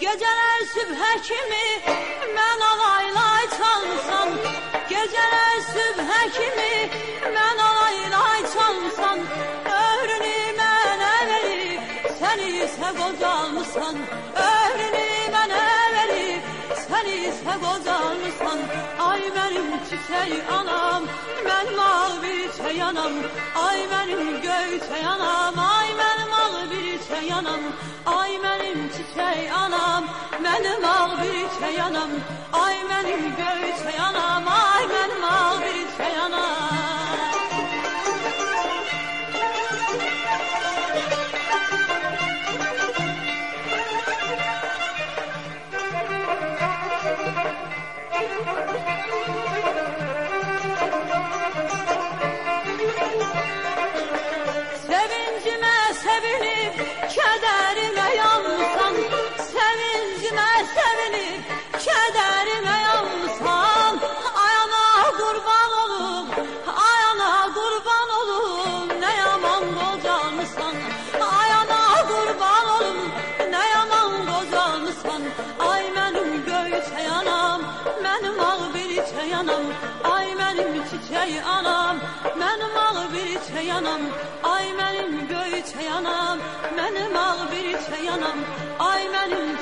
Geceler sübhe kimi mən alaylay çalsan Geceler sübhe kimi mən alaylay çalsan Ömrünü mənə verib sen ise qocalmısan Ömrünü mənə verib sen ise qocalmısan Ay benim çiçək anam mən mavi çiçək anam. Ay benim göyçək anam ay mənim ağ bir çiçək anam. Ay benim çiçək anam ağ bir çiçək anam. Ay benim göyçək anam ay ağ bir çiçək anam çiçeği anam Ay benim çiçeği anam, benim ağ bir çiçeği anam Ay benim göyçe anam, benim ağ bir çiçeği anam Ay ay benim